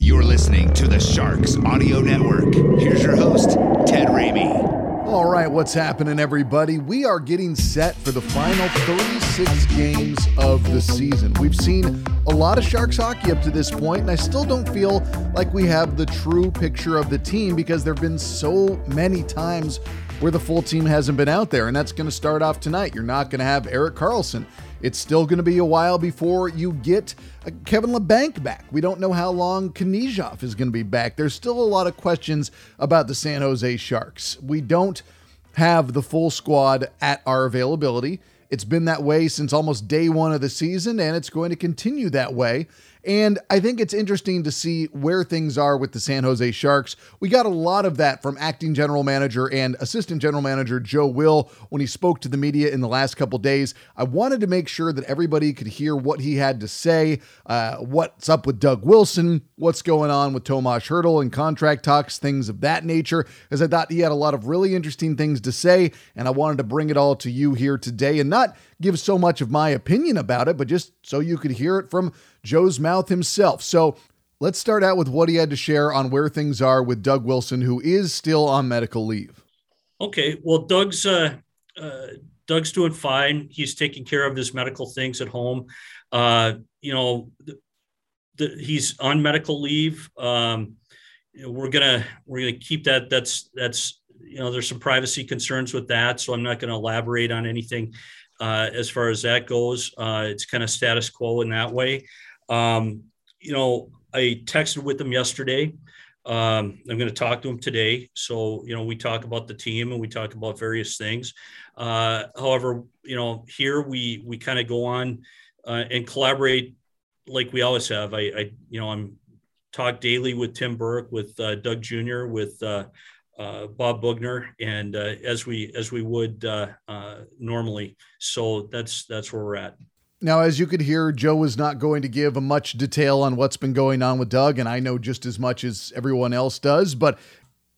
You're listening to the Sharks Audio Network. Here's your host, Ted Ramey. All right, what's happening, everybody? We are getting set for the final 36 games of the season. We've seen a lot of Sharks hockey up to this point, and I still don't feel like we have the true picture of the team because there have been so many times where the full team hasn't been out there, and that's going to start off tonight. You're not going to have Eric Karlsson. It's still going to be a while before you get uh, Kevin Labanc back. We don't know how long Knyzhov is going to be back. There's still a lot of questions about the San Jose Sharks. We don't have the full squad at our availability. It's been that way since almost day one of the season, and it's going to continue that way. And I think it's interesting to see where things are with the San Jose Sharks. We got a lot of that from acting general manager and assistant general manager Joe Will when he spoke to the media in the last couple days. I wanted to make sure that everybody could hear what he had to say, uh, what's up with Doug Wilson, what's going on with Tomas Hertl and contract talks, things of that nature, because I thought he had a lot of really interesting things to say, and I wanted to bring it all to you here today and not give so much of my opinion about it, but just so you could hear it from Joe's mouth himself. So let's start out with what he had to share on where things are with Doug Wilson, who is still on medical leave. Okay, well, Doug's uh, uh, Doug's doing fine. He's taking care of his medical things at home. Uh, you know, the, the, he's on medical leave. Um, you know, we're gonna we're gonna keep that. That's that's you know, there's some privacy concerns with that, so I'm not going to elaborate on anything uh, as far as that goes. Uh, it's kind of status quo in that way. Um, you know, I texted with him yesterday. Um, I'm going to talk to him today. So, you know, we talk about the team and we talk about various things. Uh, however, you know, here we we kind of go on uh, and collaborate like we always have. I, I, you know, I'm talk daily with Tim Burke, with uh, Doug Jr., with Bob Boughner, and uh, as we as we would uh, uh, normally. So that's that's where we're at. Now, as you could hear, Joe was not going to give much detail on what's been going on with Doug, and I know just as much as everyone else does, but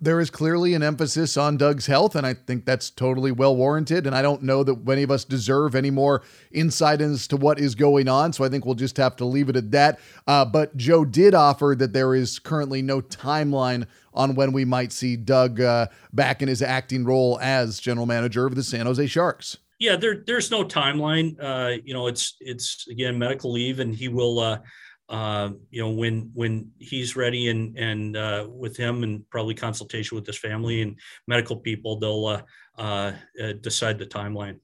there is clearly an emphasis on Doug's health, and I think that's totally well warranted. And I don't know that many of us deserve any more insight as to what is going on, so I think we'll just have to leave it at that. Uh, but Joe did offer that there is currently no timeline on when we might see Doug uh, back in his acting role as general manager of the San Jose Sharks. Yeah, there, there's no timeline. Uh, you know, it's it's again medical leave, and he will. Uh, you know, when when he's ready and and uh, with him and probably consultation with his family and medical people, they'll uh, uh, uh decide the timeline.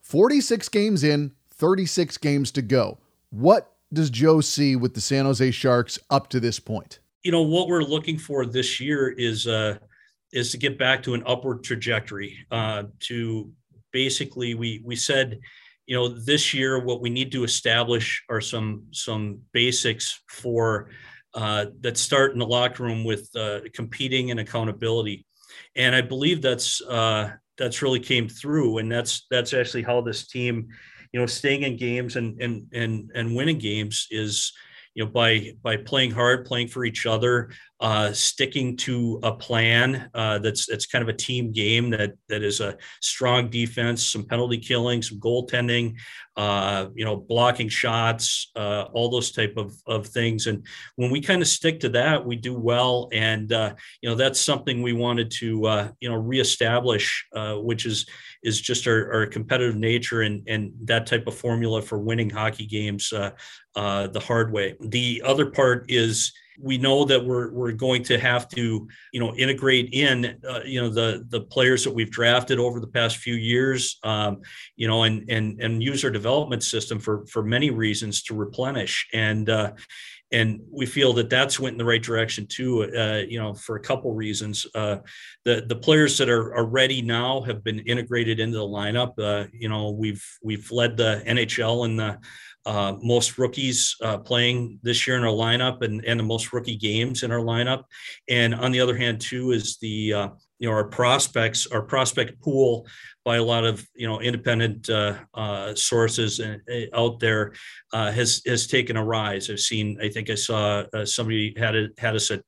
Forty six games in, thirty six games to go. What does Joe see with the San Jose Sharks up to this point? You know what we're looking for this year is uh, is to get back to an upward trajectory. to basically, we we said you know this year what we need to establish are some some basics for uh, that start in the locker room with uh, competing and accountability. And i believe that's uh, that's really came through and that's that's actually how this team you know staying in games and and and and winning games is you know by by playing hard playing for each other uh, sticking to a plan uh, that's that's kind of a team game that that is a strong defense, some penalty killing, some goaltending, uh, you know, blocking shots, uh, all those type of, of things. And when we kind of stick to that, we do well. And uh, you know, that's something we wanted to uh, you know reestablish, which is is just our, our, competitive nature and and that type of formula for winning hockey games the hard way. The other part is we know that we're we're going to have to you know integrate in uh, you know the the players that we've drafted over the past few years um, you know and and and use our development system for for many reasons to replenish and uh, and we feel that that's went in the right direction too. Uh, you know, for a couple reasons. Uh, the the players that are, are ready now have been integrated into the lineup. Uh, you know, we've we've led the NHL in the uh, most rookies uh, playing this year in our lineup and, and the most rookie games in our lineup. And on the other hand, too, is the uh, you know our prospects, our prospect pool by a lot of you know independent uh, uh, sources uh, out there has has taken a rise. I've seen. I think I saw somebody had it had us at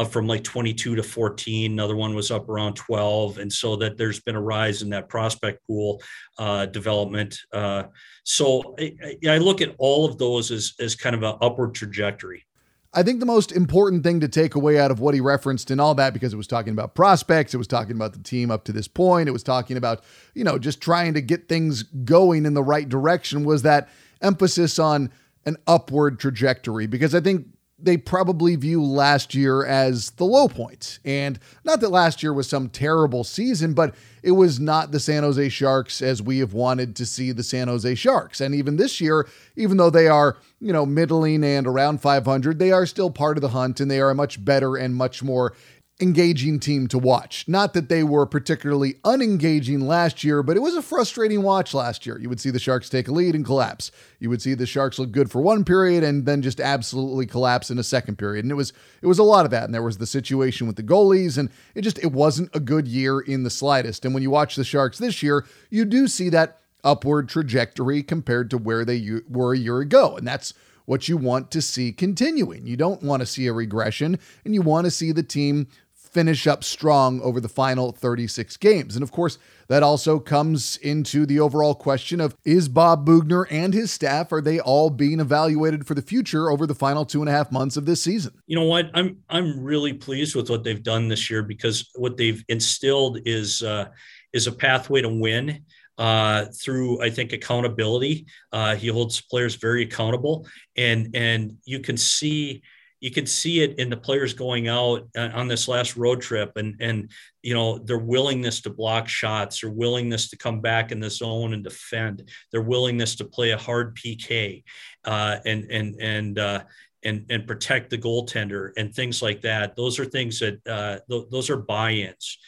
up from like 22 to 14. Another one was up around 12. And so that there's been a rise in that prospect pool uh, development. Uh, so I, I, look at all of those as, as kind of an upward trajectory. I think the most important thing to take away out of what he referenced and all that, because it was talking about prospects, it was talking about the team up to this point, it was talking about, you know, just trying to get things going in the right direction, was that emphasis on an upward trajectory. Because I think they probably view last year as the low point. And not that last year was some terrible season, but it was not the San Jose Sharks as we have wanted to see the San Jose Sharks. And even this year, even though they are, you know, middling and around 500, they are still part of the hunt and they are a much better and much more engaging team to watch. Not that they were particularly unengaging last year, but it was a frustrating watch last year. You would see the Sharks take a lead and collapse. You would see the Sharks look good for one period and then just absolutely collapse in a second period. And it was it was a lot of that. And there was the situation with the goalies and it just it wasn't a good year in the slightest. And when you watch the Sharks this year, you do see that upward trajectory compared to where they were a year ago. And that's what you want to see continuing. You don't want to see a regression and you want to see the team finish up strong over the final 36 games. And of course, that also comes into the overall question of is Bob Boughner and his staff are they all being evaluated for the future over the final two and a half months of this season? You know what? I'm I'm really pleased with what they've done this year because what they've instilled is uh, is a pathway to win. Uh, through I think accountability, uh, he holds players very accountable, and and you can see you can see it in the players going out uh, on this last road trip and and you know their willingness to block shots their willingness to come back in the zone and defend their willingness to play a hard pk uh, and and and uh, and and protect the goaltender and things like that. Those are things that uh, th- those are buy-ins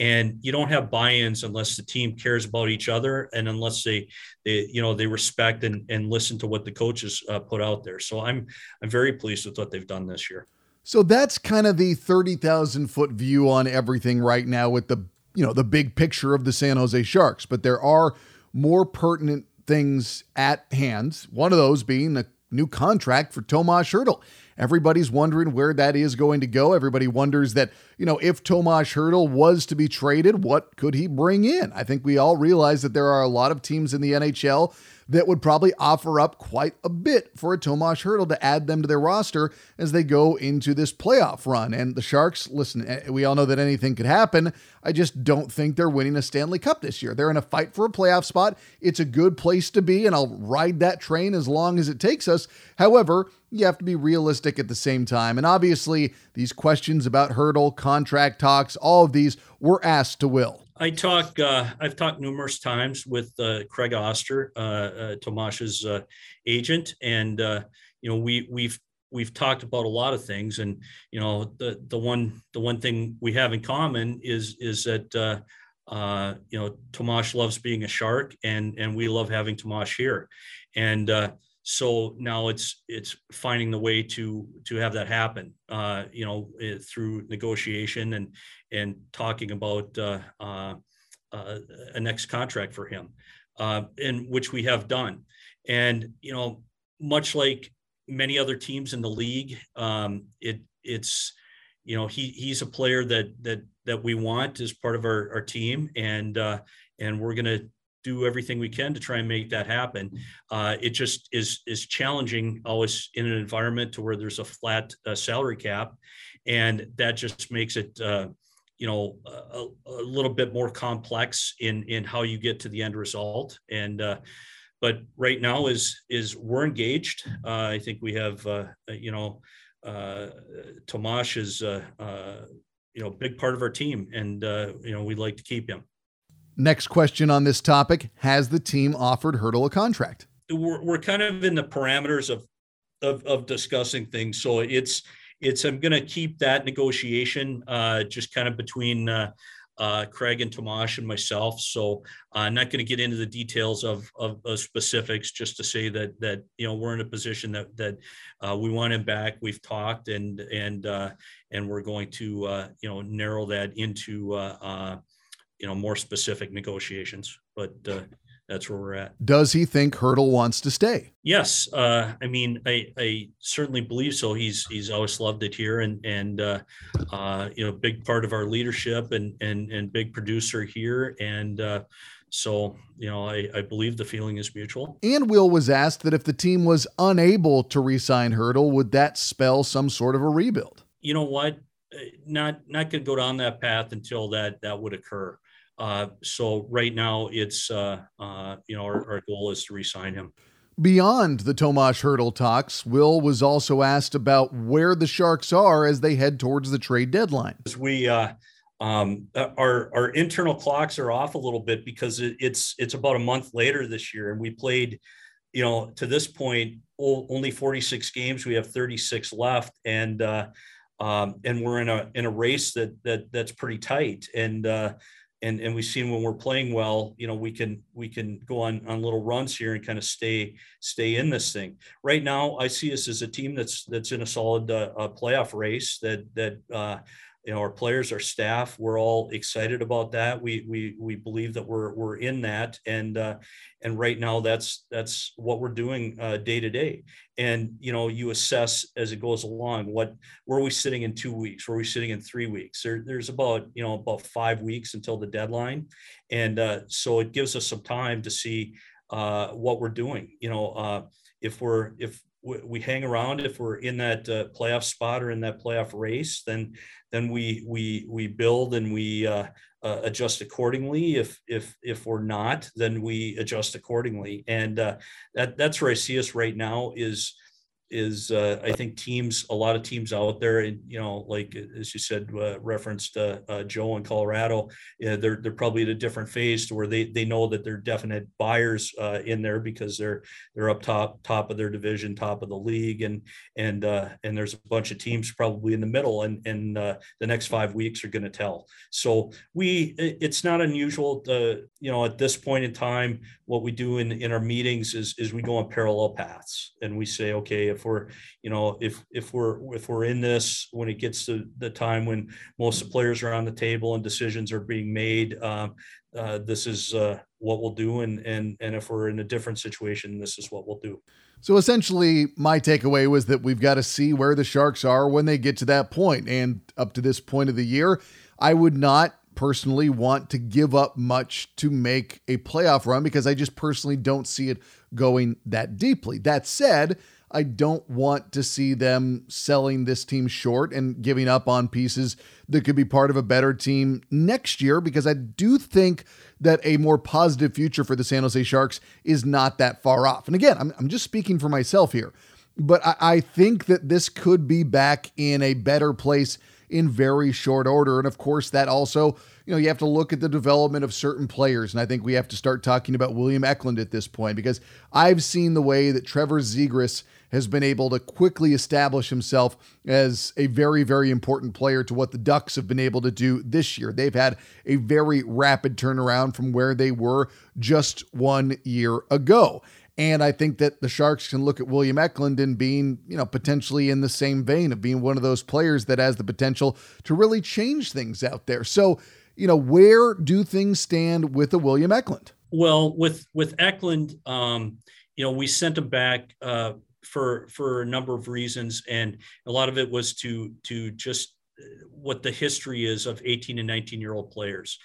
and you don't have buy-ins unless the team cares about each other and unless they, they you know they respect and, and listen to what the coaches uh, put out there. So i'm i'm very pleased with what they've done this year. So that's kind of the 30,000 foot view on everything right now with the you know the big picture of the San Jose Sharks but there are more pertinent things at hand. One of those being a new contract for Tomas Hertl Everybody's wondering where that is going to go. Everybody wonders that, you know, if Tomas Hertl was to be traded, what could he bring in? I think we all realize that there are a lot of teams in the NHL that would probably offer up quite a bit for a Tomas Hertl to add them to their roster as they go into this playoff run. And the Sharks, listen, eh, we all know that anything could happen. I just don't think they're winning a Stanley Cup this year. They're in a fight for a playoff spot. It's a good place to be, and I'll ride that train as long as it takes us. However, you have to be realistic at the same time. And obviously, these questions about Hertl, contract talks, all of these were asked to Will. I talk. Uh, I've talked numerous times with uh, Craig Oster, uh, uh Tomas's uh, agent, and uh, you know we we've we've talked about a lot of things, and you know the the one the one thing we have in common is is that you know Tomas loves being a shark, and and we love having Tomas here, and so now it's it's finding the way to to have that happen uh, you know eh, through negotiation and and talking about uh, uh, uh, a next contract for him uh, in which we have done. And you know much like many other teams in the league um, it it's you know he he's a player that that that we want as part of our, our team. And uh, and we're going to do everything we can to try and make that happen. Uh, it just is is challenging always in an environment to where there's a flat uh, salary cap, and that just makes it uh, you know a, a, little bit more complex in in how you get to the end result. And uh, but right now is is we're engaged. Uh, I think we have uh, you know Tomash is you know big part of our team, and you know we'd like to keep him. Next question on this topic Has the team offered Hertl a contract? We're, we're kind of in the parameters of, of, of discussing things. So it's, it's, I'm going to keep that negotiation uh, just kind of between uh, uh, Craig and Tomash and myself. So I'm not going to get into the details of, of, of, specifics, just to say that that you know we're in a position that that uh, we want him back. We've talked and and uh, and we're going to uh, you know narrow that into uh, uh, you know more specific negotiations. But that's where we're at. Does he think Hertl wants to stay? Yes, uh, I mean, I, I certainly believe so. He's he's always loved it here, and and uh, uh, you know, big part of our leadership and and and big producer here, and uh, so you know, I, I believe the feeling is mutual. And Will was asked that if the team was unable to re-sign Hertl, would that spell some sort of a rebuild? You know what? Uh, not not going to go down that path until that that would occur. Uh, so right now, it's uh, uh, you know our, our, goal is to resign him. Beyond the Tomash Hertl talks, Will was also asked about where the Sharks are as they head towards the trade deadline. We uh, um, our our internal clocks are off a little bit because it, it's it's about a month later this year, and we played, you know, to this point only 46 games. We have 36 left, and uh, um, and we're in a in a race that that that's pretty tight, and uh, and and we've seen when we're playing well you know we can we can go on on little runs here and kind of stay stay in this thing. Right now i see us as a team that's that's in a solid uh, uh, playoff race that that uh, you know our players our staff we're all excited about that. We we we believe that we're we're in that. And uh, and right now that's that's what we're doing uh, day to day. And you know you assess as it goes along what where are we sitting in two weeks? Where are we sitting in three weeks? There, there's about you know about five weeks until the deadline. And uh, so it gives us some time to see uh, what we're doing. You know uh, if we're if we hang around. If we're in that uh, playoff spot or in that playoff race then then we we we build and we uh, uh, adjust accordingly. If if if we're not then we adjust accordingly. And uh, that that's where i see us right now is is uh, I think teams, a lot of teams out there, and you know, like as you said, uh, referenced uh, uh Joe in Colorado, they're they're probably at a different phase to where they they know that they're definite buyers uh, in there because they're they're up top top of their division, top of the league, and and uh, and there's a bunch of teams probably in the middle, and and the next five weeks are going to tell. So we, it's not unusual, to, you know, at this point in time, what we do in in our meetings is is we go on parallel paths, and we say, okay if we're you know if if we're if we're in this when it gets to the time when most of the players are on the table and decisions are being made um, uh, this is uh, what we'll do and and and if we're in a different situation this is what we'll do so essentially my takeaway was that we've got to see where the sharks are when they get to that point and up to this point of the year i would not personally want to give up much to make a playoff run because I just personally don't see it going that deeply. That said, I don't want to see them selling this team short and giving up on pieces that could be part of a better team next year because I do think that a more positive future for the San Jose Sharks is not that far off. And again, I'm, I'm just speaking for myself here, but I, I think that this could be back in a better place in very short order. And of course, that also, you know, you have to look at the development of certain players. And I think we have to start talking about William Eklund at this point because I've seen the way that Trevor Zegras has been able to quickly establish himself as a very, very important player to what the Ducks have been able to do this year. They've had a very rapid turnaround from where they were just one year ago. And I think that the Sharks can look at William Eklund and being, you know, potentially in the same vein of being one of those players that has the potential to really change things out there. So, you know, where do things stand with the William Eklund? Well, with with Eklund, um, you know, we sent him back uh, for for a number of reasons, and a lot of it was to to just what the history is of 18 and 19 year old players.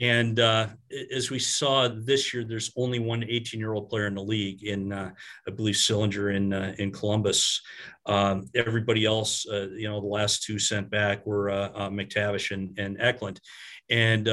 And uh, as we saw this year, there's only one 18 year old player in the league in, uh, I believe, Sillinger in, uh, in Columbus. Um, everybody else, uh, you know, the last two sent back were uh, uh, McTavish and, and. And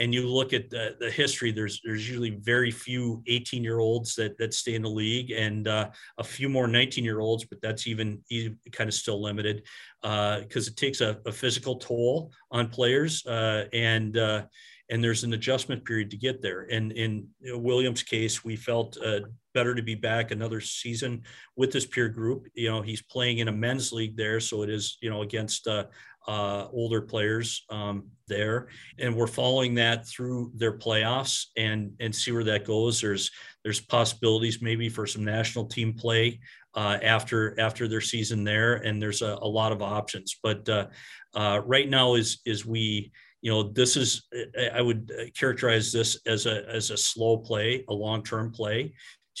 and you look at the, the history, there's there's usually very few 18 year olds that that stay in the league, and uh, a few more 19 year olds, but that's even, even kind of still limited because uh, it takes a, a, physical toll on players, uh, and uh, and there's an adjustment period to get there. And in Williams' case, we felt uh, better to be back another season with this peer group. You know, he's playing in a men's league there, so it is you know against uh, uh, older players um, there, and we're following that through their playoffs and and see where that goes. There's there's possibilities maybe for some national team play uh, after after their season there, and there's a, a lot of options. But uh, uh, right now is is we you know this is I would characterize this as a as a slow play, a long term play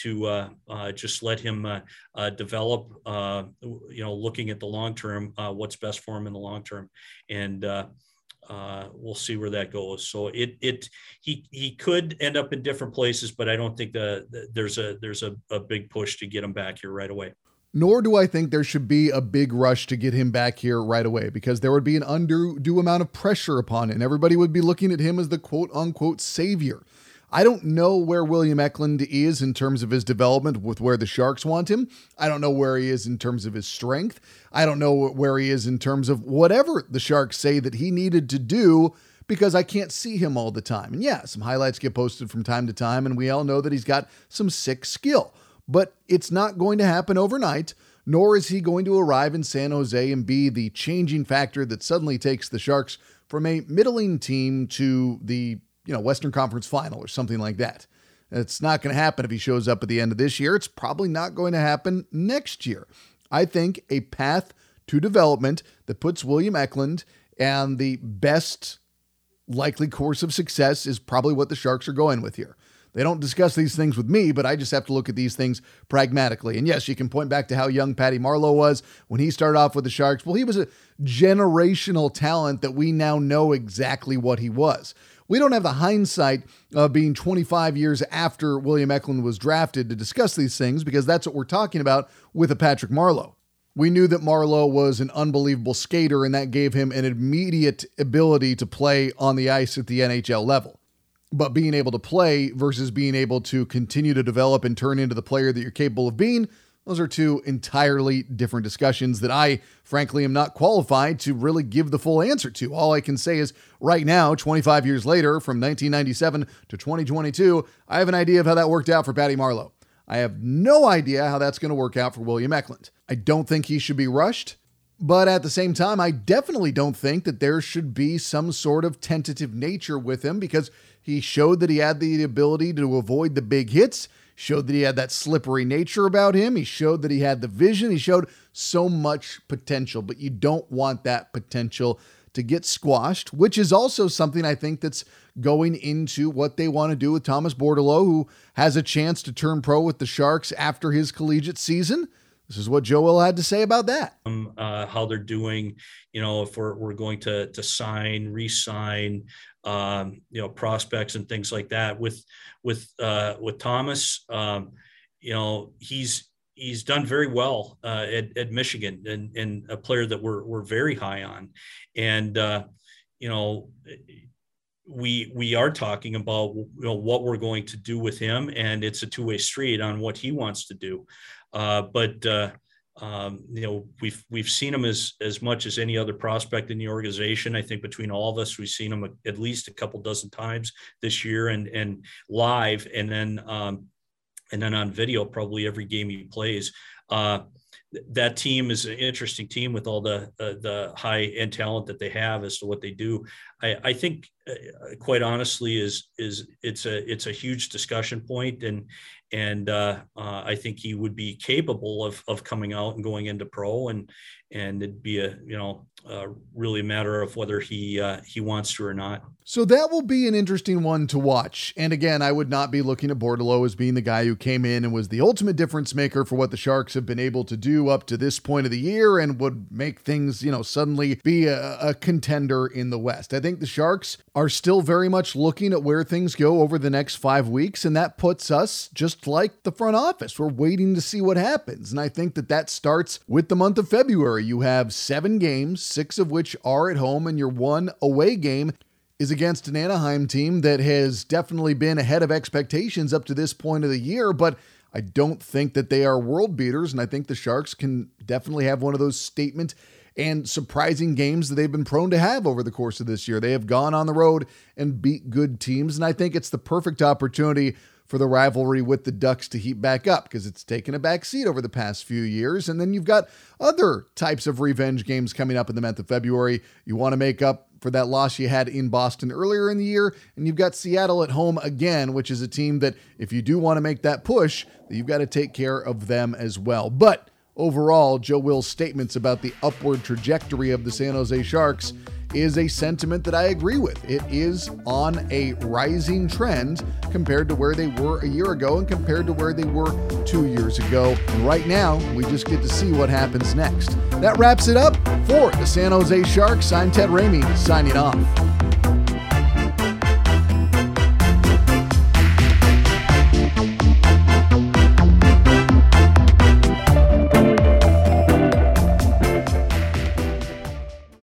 to uh, uh, just let him uh, uh develop, uh, you know, looking at the long term, uh, what's best for him in the long term. And we'll see where that goes. So it, it, he, he could end up in different places, but I don't think that the, there's a, there's a, a big push to get him back here right away. Nor do I think there should be a big rush to get him back here right away because there would be an undue amount of pressure upon. And everybody would be looking at him as the quote unquote savior. I don't know where William Eklund is in terms of his development with where the Sharks want him. I don't know where he is in terms of his strength. I don't know where he is in terms of whatever the Sharks say that he needed to do because I can't see him all the time. And yeah, some highlights get posted from time to time, and we all know that he's got some sick skill. But it's not going to happen overnight, nor is he going to arrive in San Jose and be the changing factor that suddenly takes the Sharks from a middling team to the you know, Western Conference final or something like that. It's not going to happen if he shows up at the end of this year. It's probably not going to happen next year. I think a path to development that puts William Eklund and the best likely course of success is probably what the Sharks are going with here. They don't discuss these things with me, but I just have to look at these things pragmatically. And yes, you can point back to how young Patty Marleau was when he started off with the Sharks. Well, he was a generational talent that we now know exactly what he was. We don't have the hindsight of being 25 years after William Eklund was drafted to discuss these things because that's what we're talking about with a Patrick Marleau. We knew that Marleau was an unbelievable skater, and that gave him an immediate ability to play on the ice at the NHL level. But being able to play versus being able to continue to develop and turn into the player that you're capable of being, those are two entirely different discussions that I, frankly, am not qualified to really give the full answer to. All I can say is right now, 25 years later, from 1997 to 2022, I have an idea of how that worked out for Patty Marleau. I have no idea how that's going to work out for William Eklund. I don't think he should be rushed. But at the same time, I definitely don't think that there should be some sort of tentative nature with him because he showed that he had the ability to avoid the big hits showed that he had that slippery nature about him. He showed that he had the vision. He showed so much potential, but you don't want that potential to get squashed, which is also something I think that's going into what they want to do with Thomas Bordeleau, who has a chance to turn pro with the Sharks after his collegiate season. This is what Joel had to say about that. Um, uh, how they're doing, you know, if we're, we're going to to sign, re-sign, um, you know, prospects and things like that. With with uh, with Thomas, um, you know, he's he's done very well uh, at, at Michigan and, and a player that we're we're very high on, and uh, you know we we are talking about you know what we're going to do with him and it's a two-way street on what he wants to do but uh, um, you know we've we've seen him as as much as any other prospect in the organization i think between all of us we've seen him at least a couple dozen times this year and and live and then um, and then on video probably every game he plays uh, that team is an interesting team with all the uh, the high end talent that they have as to what they do. I, I think, uh, quite honestly, is is it's a it's a huge discussion point, and and uh, uh, I think he would be capable of of coming out and going into pro, and and it'd be a you know uh, really a matter of whether he uh, he wants to or not. So that will be an interesting one to watch. And again, I would not be looking at Bordeleau as being the guy who came in and was the ultimate difference maker for what the Sharks have been able to do up to this point of the year and would make things, you know, suddenly be a, a contender in the West. I think the Sharks are still very much looking at where things go over the next five weeks, and that puts us just like the front office. We're waiting to see what happens. And I think that that starts with the month of February. You have seven games, six of which are at home, and your one away game is against an Anaheim team that has definitely been ahead of expectations up to this point of the year, but I don't think that they are world beaters. And I think the Sharks can definitely have one of those statement and surprising games that they've been prone to have over the course of this year. They have gone on the road and beat good teams. And I think it's the perfect opportunity for the rivalry with the Ducks to heat back up because it's taken a back seat over the past few years. And then you've got other types of revenge games coming up in the month of February. You want to make up for that loss you had in Boston earlier in the year. And you've got Seattle at home again, which is a team that, if you do want to make that push, you've got to take care of them as well. But overall, Joe Will's statements about the upward trajectory of the San Jose Sharks is a sentiment that I agree with. It is on a rising trend compared to where they were a year ago and compared to where they were two years ago. And right now, we just get to see what happens next. That wraps it up for the San Jose Sharks. I'm Ted Ramey, signing off.